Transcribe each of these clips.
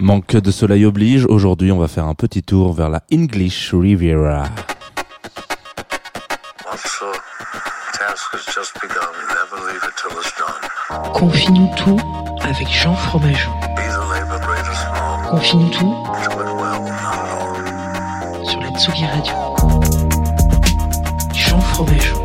Manque de soleil oblige, aujourd'hui on va faire un petit tour vers la English Riviera. Confie-nous tout avec Jean Fromageau. Be the labor great or small. Confie-nous tout sur la Tsugi Radio. Jean Fromageau.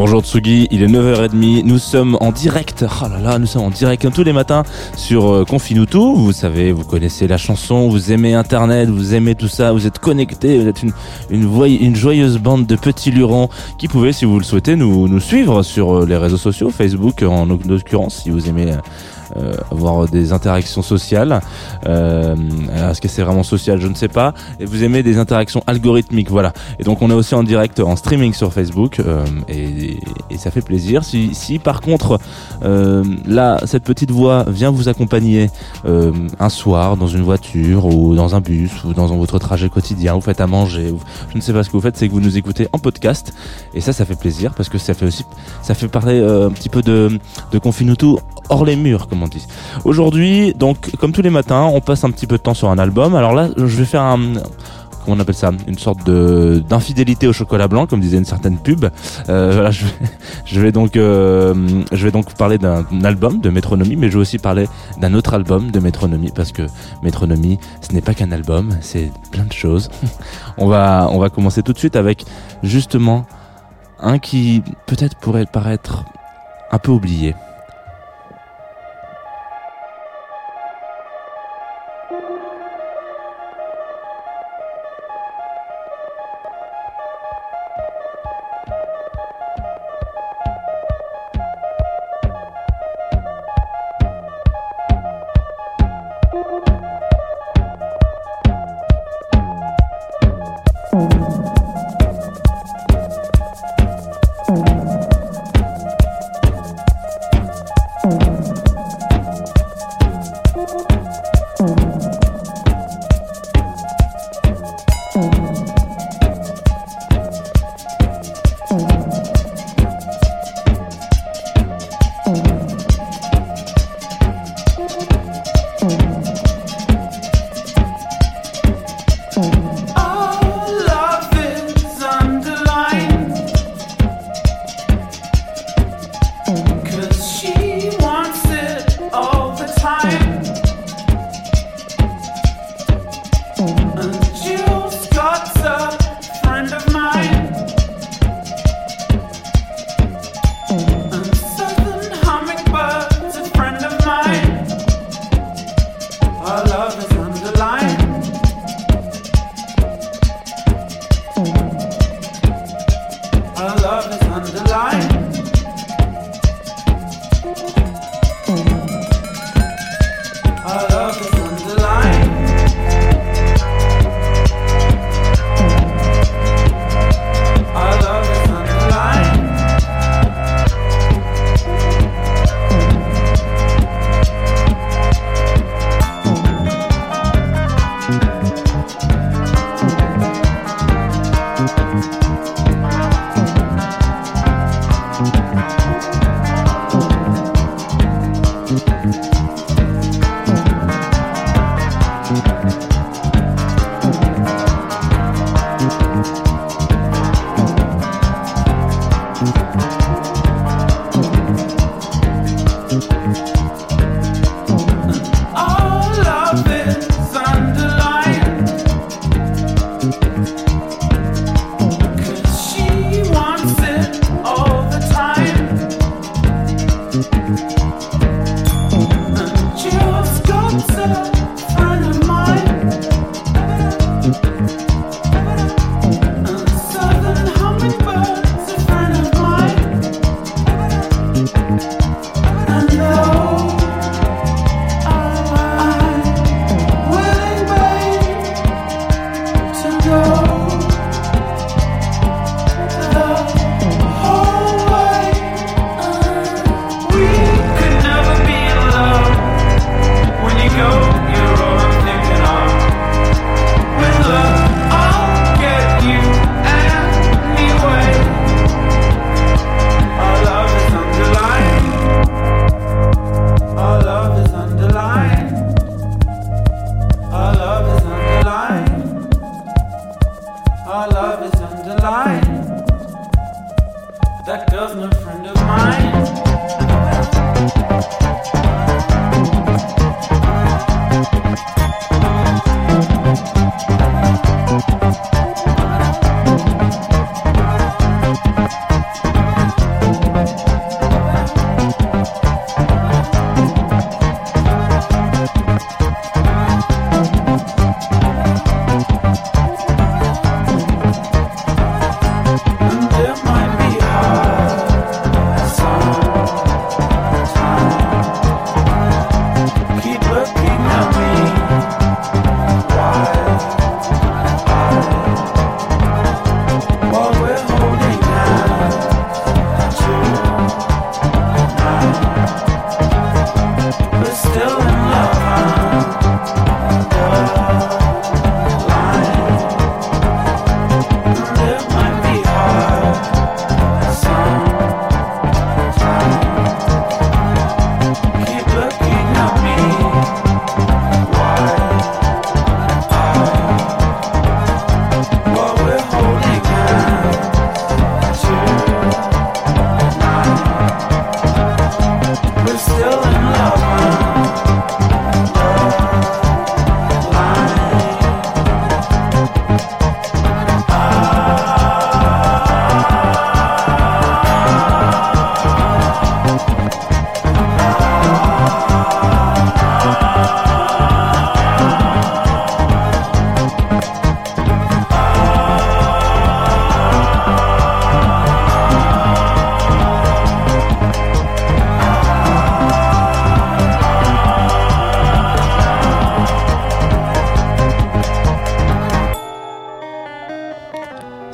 Bonjour Tsugi, il est 9h30, nous sommes en direct, oh là là, nous sommes en direct tous les matins sur euh, Confine-nous tout, vous savez, vous connaissez la chanson, vous aimez internet, vous aimez tout ça, vous êtes connectés, vous êtes une, joyeuse bande de petits lurons qui pouvez, si vous le souhaitez, nous, suivre sur euh, les réseaux sociaux, Facebook en l'occurrence, si vous aimez... euh, avoir des interactions sociales. Euh, Est-ce que c'est vraiment social Je ne sais pas. Et vous aimez des interactions algorithmiques, voilà. Et donc on est aussi en direct, en streaming sur Facebook, euh, et, et ça fait plaisir. Si, si par contre, euh, là, cette petite voix vient vous accompagner euh, un soir dans une voiture ou dans un bus ou dans votre trajet quotidien, vous faites à manger, ou, je ne sais pas ce que vous faites, c'est que vous nous écoutez en podcast, et ça, ça fait plaisir parce que ça fait aussi, ça fait parler euh, un petit peu de, de Confinuto hors les murs, comme Aujourd'hui, donc, comme tous les matins, on passe un petit peu de temps sur un album. Alors là, je vais faire un, on appelle ça? Une sorte de d'infidélité au chocolat blanc, comme disait une certaine pub. Euh, voilà, je vais, je vais donc, euh, je vais donc parler d'un album de Métronomie, mais je vais aussi parler d'un autre album de Métronomie, parce que Métronomie, ce n'est pas qu'un album, c'est plein de choses. on va, on va commencer tout de suite avec justement un qui peut-être pourrait paraître un peu oublié.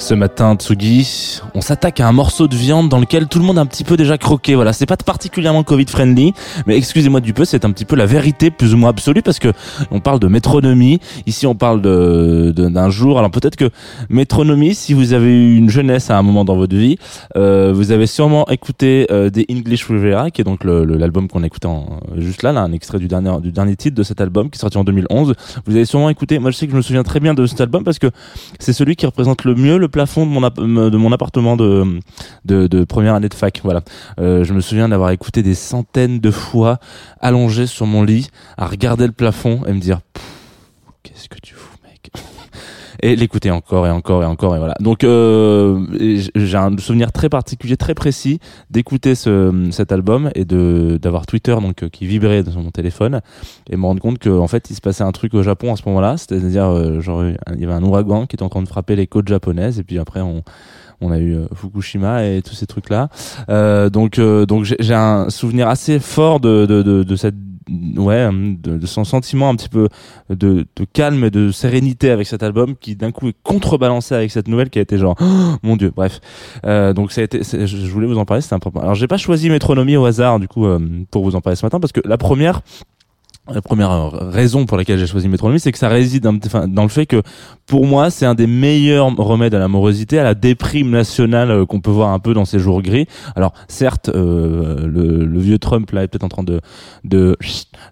Ce matin, Tsugi, on s'attaque à un morceau de viande dans lequel tout le monde a un petit peu déjà croqué. Voilà, c'est pas particulièrement Covid friendly, mais excusez-moi du peu, c'est un petit peu la vérité plus ou moins absolue parce que on parle de métronomie. Ici, on parle de d'un jour. Alors peut-être que métronomie, si vous avez eu une jeunesse à un moment dans votre vie, euh, vous avez sûrement écouté euh, des English Riviera, qui est donc l'album qu'on écoutait en, juste là, là, un extrait du dernier du dernier titre de cet album qui est sorti en 2011. Vous avez sûrement écouté. Moi, je sais que je me souviens très bien de cet album parce que c'est celui qui représente le mieux le plafond de mon appartement de, première année de fac. Voilà. Euh, je me souviens d'avoir écouté des centaines de fois allongé sur mon lit à regarder le plafond et me dire qu'est-ce que tu fous mec et l'écouter encore et encore et encore et voilà donc euh, j'ai un souvenir très particulier très précis d'écouter ce, cet album et de d'avoir Twitter donc euh, qui vibrait sur mon téléphone et me rendre compte que en fait il se passait un truc au Japon à ce moment-là c'est-à-dire genre il y avait un ouragan qui était en train de frapper les côtes japonaises et puis après on on a eu euh, Fukushima et tous ces trucs là euh, donc euh, donc j'ai un souvenir assez fort de de de, de cette ouais de, de son sentiment un petit peu de, de calme et de sérénité avec cet album qui d'un coup est contrebalancé avec cette nouvelle qui a été genre oh, mon dieu bref. Euh, donc ça a été je voulais vous en parler c'était important. Alors j'ai pas choisi Métronomie au hasard du coup euh, pour vous en parler ce matin parce que la première la première euh, raison pour laquelle j'ai choisi Métronomie, c'est que ça réside dans le fait que, pour moi, c'est un des meilleurs remèdes à la morosité, à la déprime nationale euh, qu'on peut voir un peu dans ces jours gris. Alors, certes, euh, le, le vieux Trump là est peut-être en train de de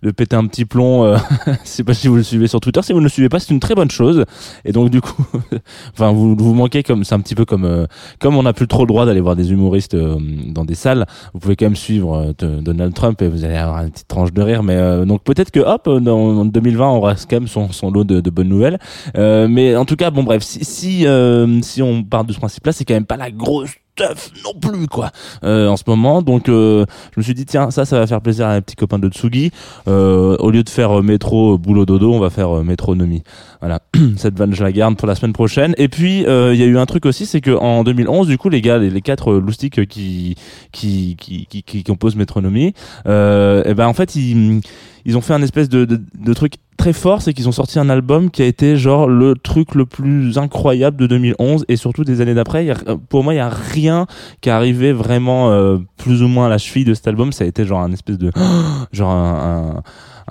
de péter un petit plomb. Euh, je sais pas si vous le suivez sur Twitter. Si vous ne le suivez pas, c'est une très bonne chose. Et donc, du coup, enfin, vous vous manquez comme c'est un petit peu comme euh, comme on n'a plus trop le droit d'aller voir des humoristes euh, dans des salles. Vous pouvez quand même suivre Donald Trump et vous allez avoir une petite tranche de rire. Mais donc peut-être que hop, en 2020, on aura quand même son, son lot de, de bonnes nouvelles. Euh, mais en tout cas, bon bref, si si, euh, si on part de ce principe-là, c'est quand même pas la grosse non plus quoi. Euh, en ce moment donc euh, je me suis dit tiens ça ça va faire plaisir à un petit copain de Tsugi. Euh, au lieu de faire euh, métro euh, boulot dodo on va faire euh, métronomie voilà. Cette vanne je la garde pour la semaine prochaine. Et puis il y a eu un truc aussi c'est que en 2011 du coup les gars les, les quatre loustiques qui qui qui qui, qui composent métronomie et ben en fait ils ils ont fait un espèce de, de, de truc très fort, c'est qu'ils ont sorti un album qui a été genre le truc le plus incroyable de 2011 et surtout des années d'après. A- Pour moi, il y a rien qui est arrivé vraiment euh, plus ou moins à la cheville de cet album. Ça a été genre un espèce de genre un, un,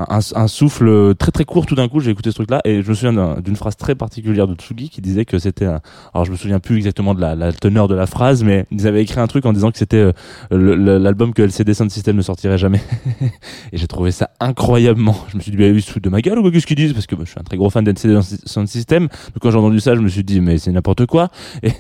un, un souffle très très court tout d'un coup. J'ai écouté ce truc-là et je me souviens d'un- d'une phrase très particulière de Tsugi qui disait que c'était, alors je me souviens plus exactement de la, la teneur de la phrase, mais ils avaient écrit un truc en disant que c'était euh, l'album que LCD Sound System ne sortirait jamais. Et j'ai trouvé ça incroyablement. Je me suis dit, bah, ils se de ma gueule ou qu'est-ce qu'ils disent? Parce que bah, je suis un très gros fan d'NCD Sound System. Donc quand j'ai entendu ça, je me suis dit, mais c'est n'importe quoi. Et,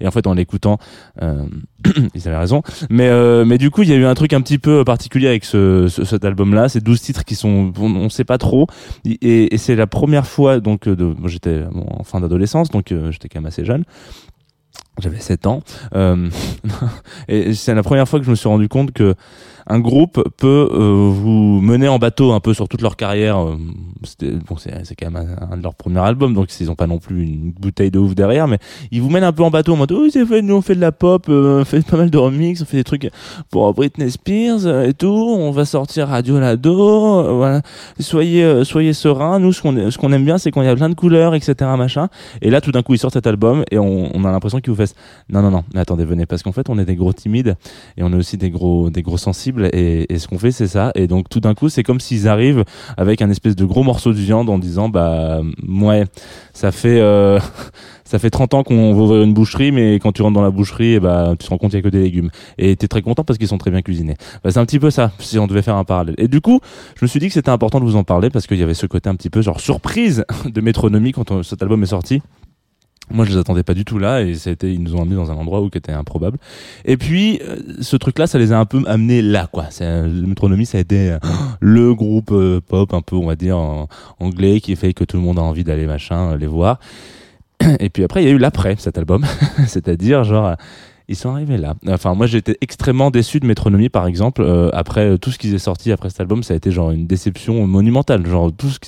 et en fait, en l'écoutant, euh, ils avaient raison. Mais, euh, mais du coup, il y a eu un truc un petit peu particulier avec ce, ce- cet album-là. Ces 12 titres qui sont, on, on sait pas trop. Et, et c'est la première fois, donc, euh, de, moi, j'étais bon, en fin d'adolescence, donc euh, j'étais quand même assez jeune. J'avais 7 ans. Euh, et c'est la première fois que je me suis rendu compte que un groupe peut euh, vous mener en bateau un peu sur toute leur carrière. Euh, bon, c'est quand même un, de leurs premiers albums, donc ils ont pas non plus une bouteille de ouf derrière, mais ils vous mènent un peu en bateau en mode oh c'est fait, nous on fait de la pop, euh, on fait pas mal de remix, on fait des trucs pour Britney Spears euh, et tout. On va sortir Radio Lado, euh, voilà. Soyez soyez sereins. Nous ce qu'on ce qu'on aime bien c'est qu'on y a plein de couleurs, etc. machin. Et là tout d'un coup ils sortent cet album et on, on a l'impression qu'ils vous fassent non non non attendez venez parce qu'en fait on est des gros timides et on est aussi des gros des gros sensibles et, ce qu'on fait c'est ça. Et donc tout d'un coup c'est comme s'ils arrivent avec un espèce de gros morceau de viande en disant bah ouais ça fait euh, ça fait 30 ans qu'on va ouvrir une boucherie mais quand tu rentres dans la boucherie bah tu te rends compte qu'il y a que des légumes. Et t'es très content parce qu'ils sont très bien cuisinés. Bah, c'est un petit peu ça si on devait faire un parallèle. Et du coup je me suis dit que c'était important de vous en parler parce qu'il y avait ce côté un petit peu genre surprise de métronomie quand on- cet album est sorti moi, je les attendais pas du tout là, et ça a été, ils nous ont amenés dans un endroit où qui était improbable. Et puis, euh, ce truc-là, ça les a un peu amenés là, quoi. C'est, euh, le Métronomie, ça a été euh, le groupe euh, pop, un peu, on va dire, en- anglais, qui fait que tout le monde a envie d'aller machin, les voir. Et puis après, il y a eu l'après, cet album. C'est-à-dire, genre, ils sont arrivés là. Enfin, moi, j'étais extrêmement déçu de Métronomie, par exemple. Euh, après euh, tout ce qui est sorti après cet album, ça a été genre une déception monumentale. Genre tout ce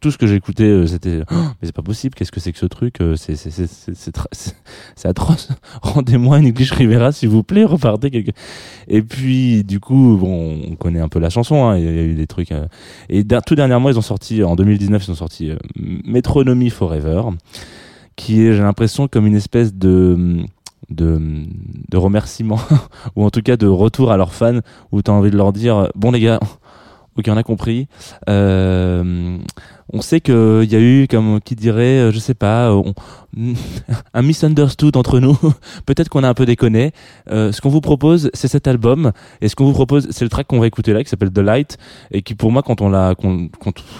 tout ce que j'écoutais, euh, c'était, Oh, mais c'est pas possible. Qu'est-ce que c'est que ce truc Euh, C'est, c'est, c'est, atroce. Rendez-moi une English Rivera, s'il vous plaît. Repartez quelque. Et puis, du coup, bon, on connaît un peu la chanson. hein. Il y a eu des trucs. Et tout dernièrement, ils ont sorti en 2019, ils ont sorti Métronomie Forever, qui est, j'ai l'impression, comme une espèce de de, de remerciement ou en tout cas de retour à leurs fans où tu as envie de leur dire bon les gars ok on a compris. Euh, on sait qu'il y a eu comme qui dirait euh, je sais pas on- un misunderstood entre nous. Peut-être qu'on a un peu déconné. Euh, ce qu'on vous propose c'est cet album. Et ce qu'on vous propose c'est le track qu'on va écouter là qui s'appelle The Light. Et qui pour moi quand on l'a quand,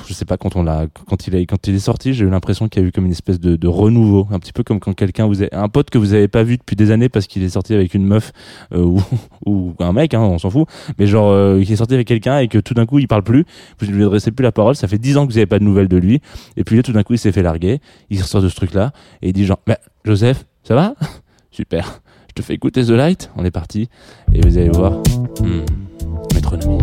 je sais pas quand on l'a quand il est quand il est sorti j'ai eu l'impression qu'il y a eu comme une espèce de, de renouveau. Un petit peu comme quand quelqu'un vous a, un pote que vous avez pas vu depuis des années parce qu'il est sorti avec une meuf euh, ou, ou un mec hein, on s'en fout. Mais genre euh, qui est sorti avec quelqu'un et que tout d'un coup il parle plus. Vous ne lui adressez plus la parole. Ça fait dix ans que vous avez pas de de lui. Et puis tout d'un coup il s'est fait larguer. Il sort de ce truc là et il dit genre bah, Joseph ça va? Super. Je te fais écouter The Light. On est parti. Et vous allez voir. Métronomie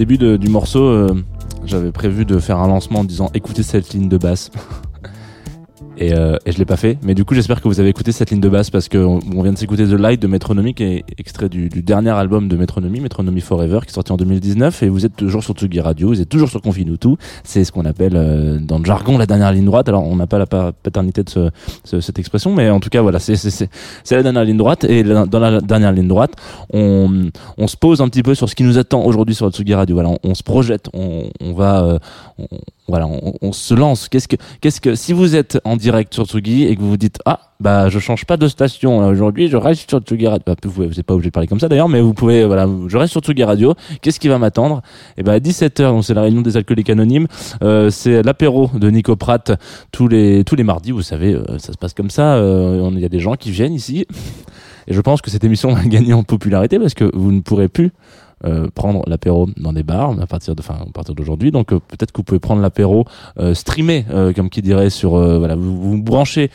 début de- du morceau, euh, j'avais prévu de faire un lancement en disant écoutez cette ligne de basse. Et, euh, et je l'ai pas fait, mais du coup j'espère que vous avez écouté cette ligne de basse parce que on vient de s'écouter The Light de Metronomy qui est extrait du, du dernier album de Metronomy, Metronomy Forever, qui est sorti en 2019 et vous êtes toujours sur Tsugi Radio, vous êtes toujours sur Confinutu, c'est ce qu'on appelle euh, dans le jargon la dernière ligne droite. Alors on n'a pas la pa- paternité de ce- ce- cette expression, mais en tout cas voilà, c'est la dernière ligne droite et dans la dernière ligne droite, on, on se pose un petit peu sur ce qui nous attend aujourd'hui sur Tsugi Radio. Voilà, on, se projette, on, va, euh, voilà, on, se lance. Qu'est-ce que, qu'est-ce que, si vous êtes en direct sur Tsugi et que vous vous dites, ah, bah, je change pas de station, là, aujourd'hui, je reste sur Tsugi Radio. Bah, vous n'êtes pas obligé de parler comme ça d'ailleurs, mais vous pouvez, voilà, je reste sur Tsugi Radio. Qu'est-ce qui va m'attendre? Et ben, à 17h, donc c'est la réunion des alcooliques anonymes, euh, c'est l'apéro de Nico Pratt tous les, tous les mardis, vous savez, euh, ça se passe comme ça, euh, il y a des gens qui viennent ici. Et je pense que cette émission va gagner en popularité parce que vous ne pourrez plus euh, prendre l'apéro dans des bars à partir de, enfin, à partir d'aujourd'hui. Donc euh, peut-être que vous pouvez prendre l'apéro euh, streamé, euh, comme qui dirait sur, euh, voilà, vous vous branchez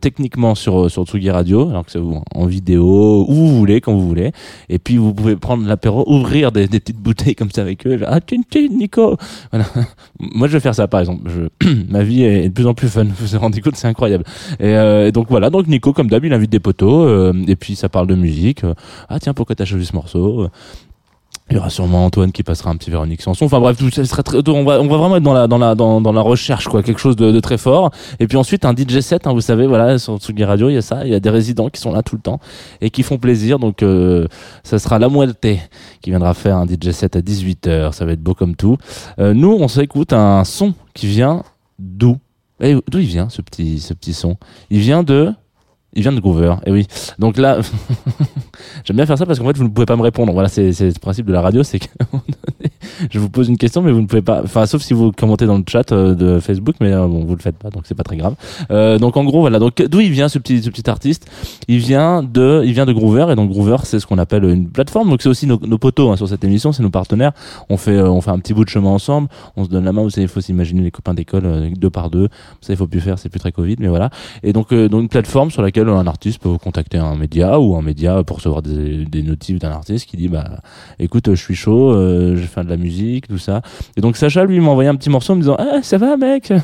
techniquement sur sur Tsugi Radio, alors que c'est en vidéo où vous voulez, quand vous voulez. Et puis vous pouvez prendre l'apéro, ouvrir des, des petites bouteilles comme ça avec eux. ah tchin tchin Nico. Voilà. Moi je vais faire ça par exemple. Je, ma vie est de plus en plus fun. Vous vous rendez compte, c'est incroyable. Et, donc voilà, donc Nico comme d'hab il invite des potos euh, et puis ça parle de musique. Ah tiens pourquoi t'as choisi ce morceau? Il y aura sûrement Antoine qui passera un petit Véronique Sanson. Enfin bref, tout ça sera très, on va, on va vraiment être dans la, dans la, dans, dans la recherche, quoi, quelque chose de, de très fort. Et puis ensuite un DJ set, hein, vous savez, voilà, sur Tsugi Radio, il y a ça, il y a des résidents qui sont là tout le temps et qui font plaisir. Donc euh, ça sera la moitié qui viendra faire un DJ set à 18h. Ça va être beau comme tout. Euh, nous, on s'écoute un son qui vient d'où? Eh, D'où il vient ce petit, ce petit son? Il vient de il vient de Groover, et oui. Donc là, j'aime bien faire ça parce qu'en fait, vous ne pouvez pas me répondre. Voilà, c'est le principe de la radio, c'est que je vous pose une question, mais vous ne pouvez pas. Enfin, sauf si vous commentez dans le chat euh, de Facebook, mais euh, bon, vous le faites pas, donc c'est pas très grave. Euh, donc en gros, voilà. Donc d'où il vient ce petit, ce petit artiste? Il vient de, il vient de Groover, et donc Groover, c'est ce qu'on appelle une plateforme. Donc c'est aussi nos, nos potos hein, sur cette émission, c'est nos partenaires. On fait, euh, on fait un petit bout de chemin ensemble. On se donne la main. Vous savez, il faut s'imaginer les copains d'école deux par deux. Ça, il faut plus faire, c'est plus très Covid, mais voilà. Et donc, donc une plateforme sur laquelle un artiste peut vous contacter un média ou un média pour recevoir des, des notifs d'un artiste qui dit bah écoute je suis chaud, je fais de la musique, tout ça. Et donc Sacha lui m'a envoyé un petit morceau en me disant ah ça va mec?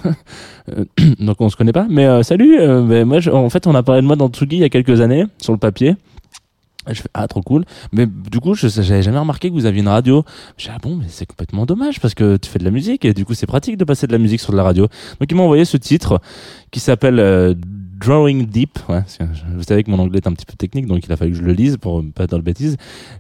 Euh, donc on se connaît pas, mais euh, salut. euh, ben, moi en fait on a parlé de moi dans Tsugi il y a quelques années sur le papier. Je fais ah trop cool mais du coup je j'avais jamais remarqué que vous aviez une radio j'ai ah bon mais c'est complètement dommage parce que tu fais de la musique et du coup c'est pratique de passer de la musique sur de la radio donc il m'a envoyé ce titre qui s'appelle Drawing Deep ouais, vous savez que mon anglais est un petit peu technique donc il a fallu que je le lise pour pas être dans le bêtise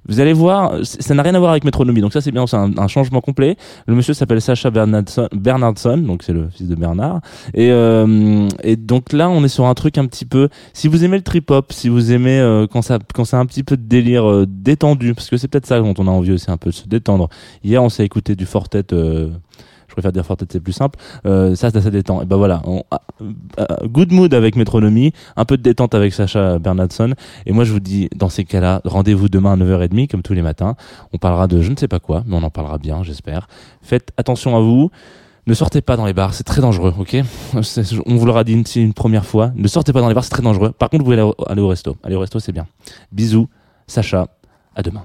vous allez voir ça n'a rien à voir avec Metronomy donc ça c'est bien c'est un, un changement complet. Le monsieur s'appelle Sacha Bernardson, Bernardson donc c'est le fils de Bernard. Et, euh, et donc là on est sur un truc un petit peu si vous aimez le trip hop si vous aimez euh, quand ça quand c'est un petit peu de délire euh, détendu parce que c'est peut-être ça dont on a envie aussi un peu de se détendre. Hier on s'est écouté du Fortet euh, Je préfère dire forte tête, c'est plus simple. Euh, ça, ça, ça détend. Et ben voilà, ah, ah, good mood avec Métronomie, un peu de détente avec Sacha Bernardson. Et moi, je vous dis, dans ces cas-là, rendez-vous demain à 9h30, comme tous les matins. On parlera de je ne sais pas quoi, mais on en parlera bien, j'espère. Faites attention à vous. Ne sortez pas dans les bars, c'est très dangereux, ok On vous l'aura dit une, une première fois. Ne sortez pas dans les bars, c'est très dangereux. Par contre, vous pouvez aller au, aller au resto. Aller au resto, c'est bien. Bisous, Sacha. À demain.